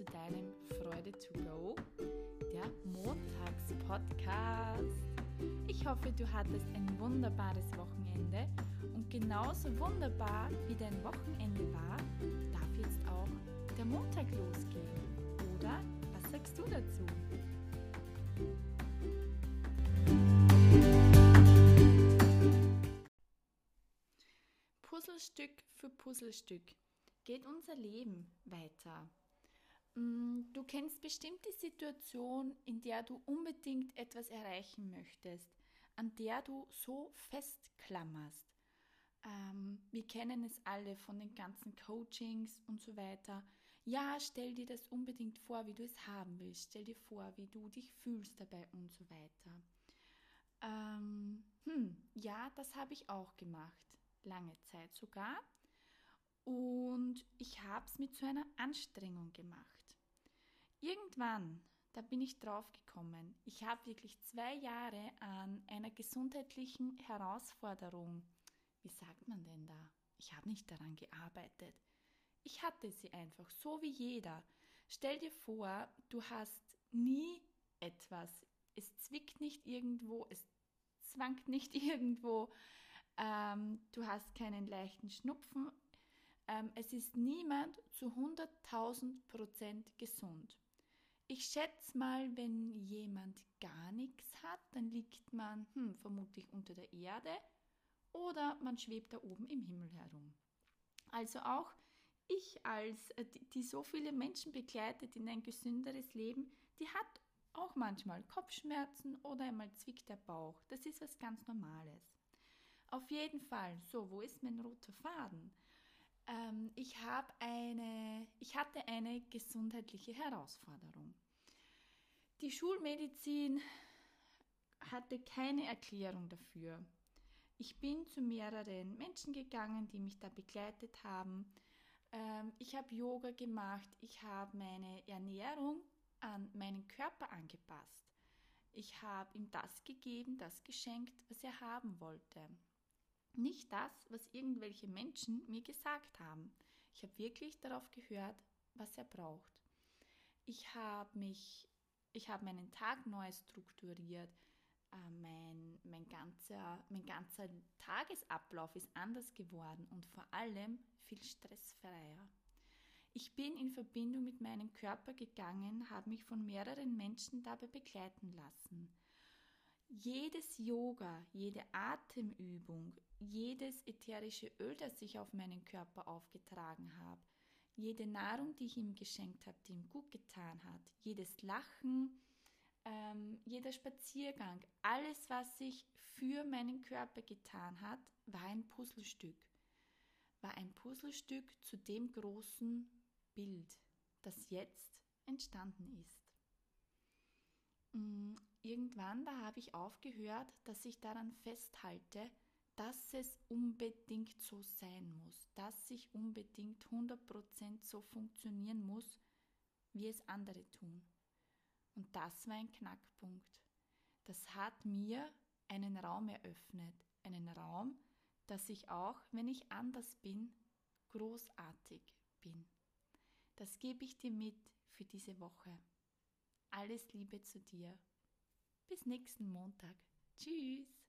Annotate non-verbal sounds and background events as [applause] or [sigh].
zu deinem Freude to Go, der Montagspodcast. Ich hoffe, du hattest ein wunderbares Wochenende und genauso wunderbar wie dein Wochenende war, darf jetzt auch der Montag losgehen. Oder was sagst du dazu? Puzzlestück für Puzzlestück geht unser Leben weiter. Mm, du kennst bestimmt die Situation, in der du unbedingt etwas erreichen möchtest, an der du so festklammerst. Ähm, wir kennen es alle von den ganzen Coachings und so weiter. Ja, stell dir das unbedingt vor, wie du es haben willst. Stell dir vor, wie du dich fühlst dabei und so weiter. Ähm, hm, ja, das habe ich auch gemacht. Lange Zeit sogar und ich habe es mit so einer Anstrengung gemacht. Irgendwann, da bin ich drauf gekommen, ich habe wirklich zwei Jahre an einer gesundheitlichen Herausforderung, wie sagt man denn da? Ich habe nicht daran gearbeitet. Ich hatte sie einfach, so wie jeder. Stell dir vor, du hast nie etwas. Es zwickt nicht irgendwo, es zwankt nicht [laughs] irgendwo. Ähm, du hast keinen leichten Schnupfen, ähm, es ist niemand zu 100.000 Prozent gesund. Ich schätze mal, wenn jemand gar nichts hat, dann liegt man hm, vermutlich unter der Erde oder man schwebt da oben im Himmel herum. Also auch ich als, äh, die, die so viele Menschen begleitet in ein gesünderes Leben, die hat auch manchmal Kopfschmerzen oder einmal zwickt der Bauch. Das ist was ganz Normales. Auf jeden Fall, so, wo ist mein roter Faden? Ähm, ich, eine, ich hatte eine gesundheitliche Herausforderung. Die Schulmedizin hatte keine Erklärung dafür. Ich bin zu mehreren Menschen gegangen, die mich da begleitet haben. Ähm, ich habe Yoga gemacht, ich habe meine Ernährung an meinen Körper angepasst. Ich habe ihm das gegeben, das geschenkt, was er haben wollte. Nicht das, was irgendwelche Menschen mir gesagt haben. Ich habe wirklich darauf gehört, was er braucht. Ich habe mich, ich habe meinen Tag neu strukturiert. Äh, mein, mein, ganzer, mein ganzer Tagesablauf ist anders geworden und vor allem viel stressfreier. Ich bin in Verbindung mit meinem Körper gegangen, habe mich von mehreren Menschen dabei begleiten lassen. Jedes Yoga, jede Atemübung, jedes ätherische Öl, das ich auf meinen Körper aufgetragen habe, jede Nahrung, die ich ihm geschenkt habe, die ihm gut getan hat, jedes Lachen, ähm, jeder Spaziergang, alles, was sich für meinen Körper getan hat, war ein Puzzlestück. War ein Puzzlestück zu dem großen Bild, das jetzt entstanden ist. Irgendwann, da habe ich aufgehört, dass ich daran festhalte, dass es unbedingt so sein muss, dass ich unbedingt 100% so funktionieren muss, wie es andere tun. Und das war ein Knackpunkt. Das hat mir einen Raum eröffnet, einen Raum, dass ich auch, wenn ich anders bin, großartig bin. Das gebe ich dir mit für diese Woche. Alles Liebe zu dir. Bis nächsten Montag. Tschüss.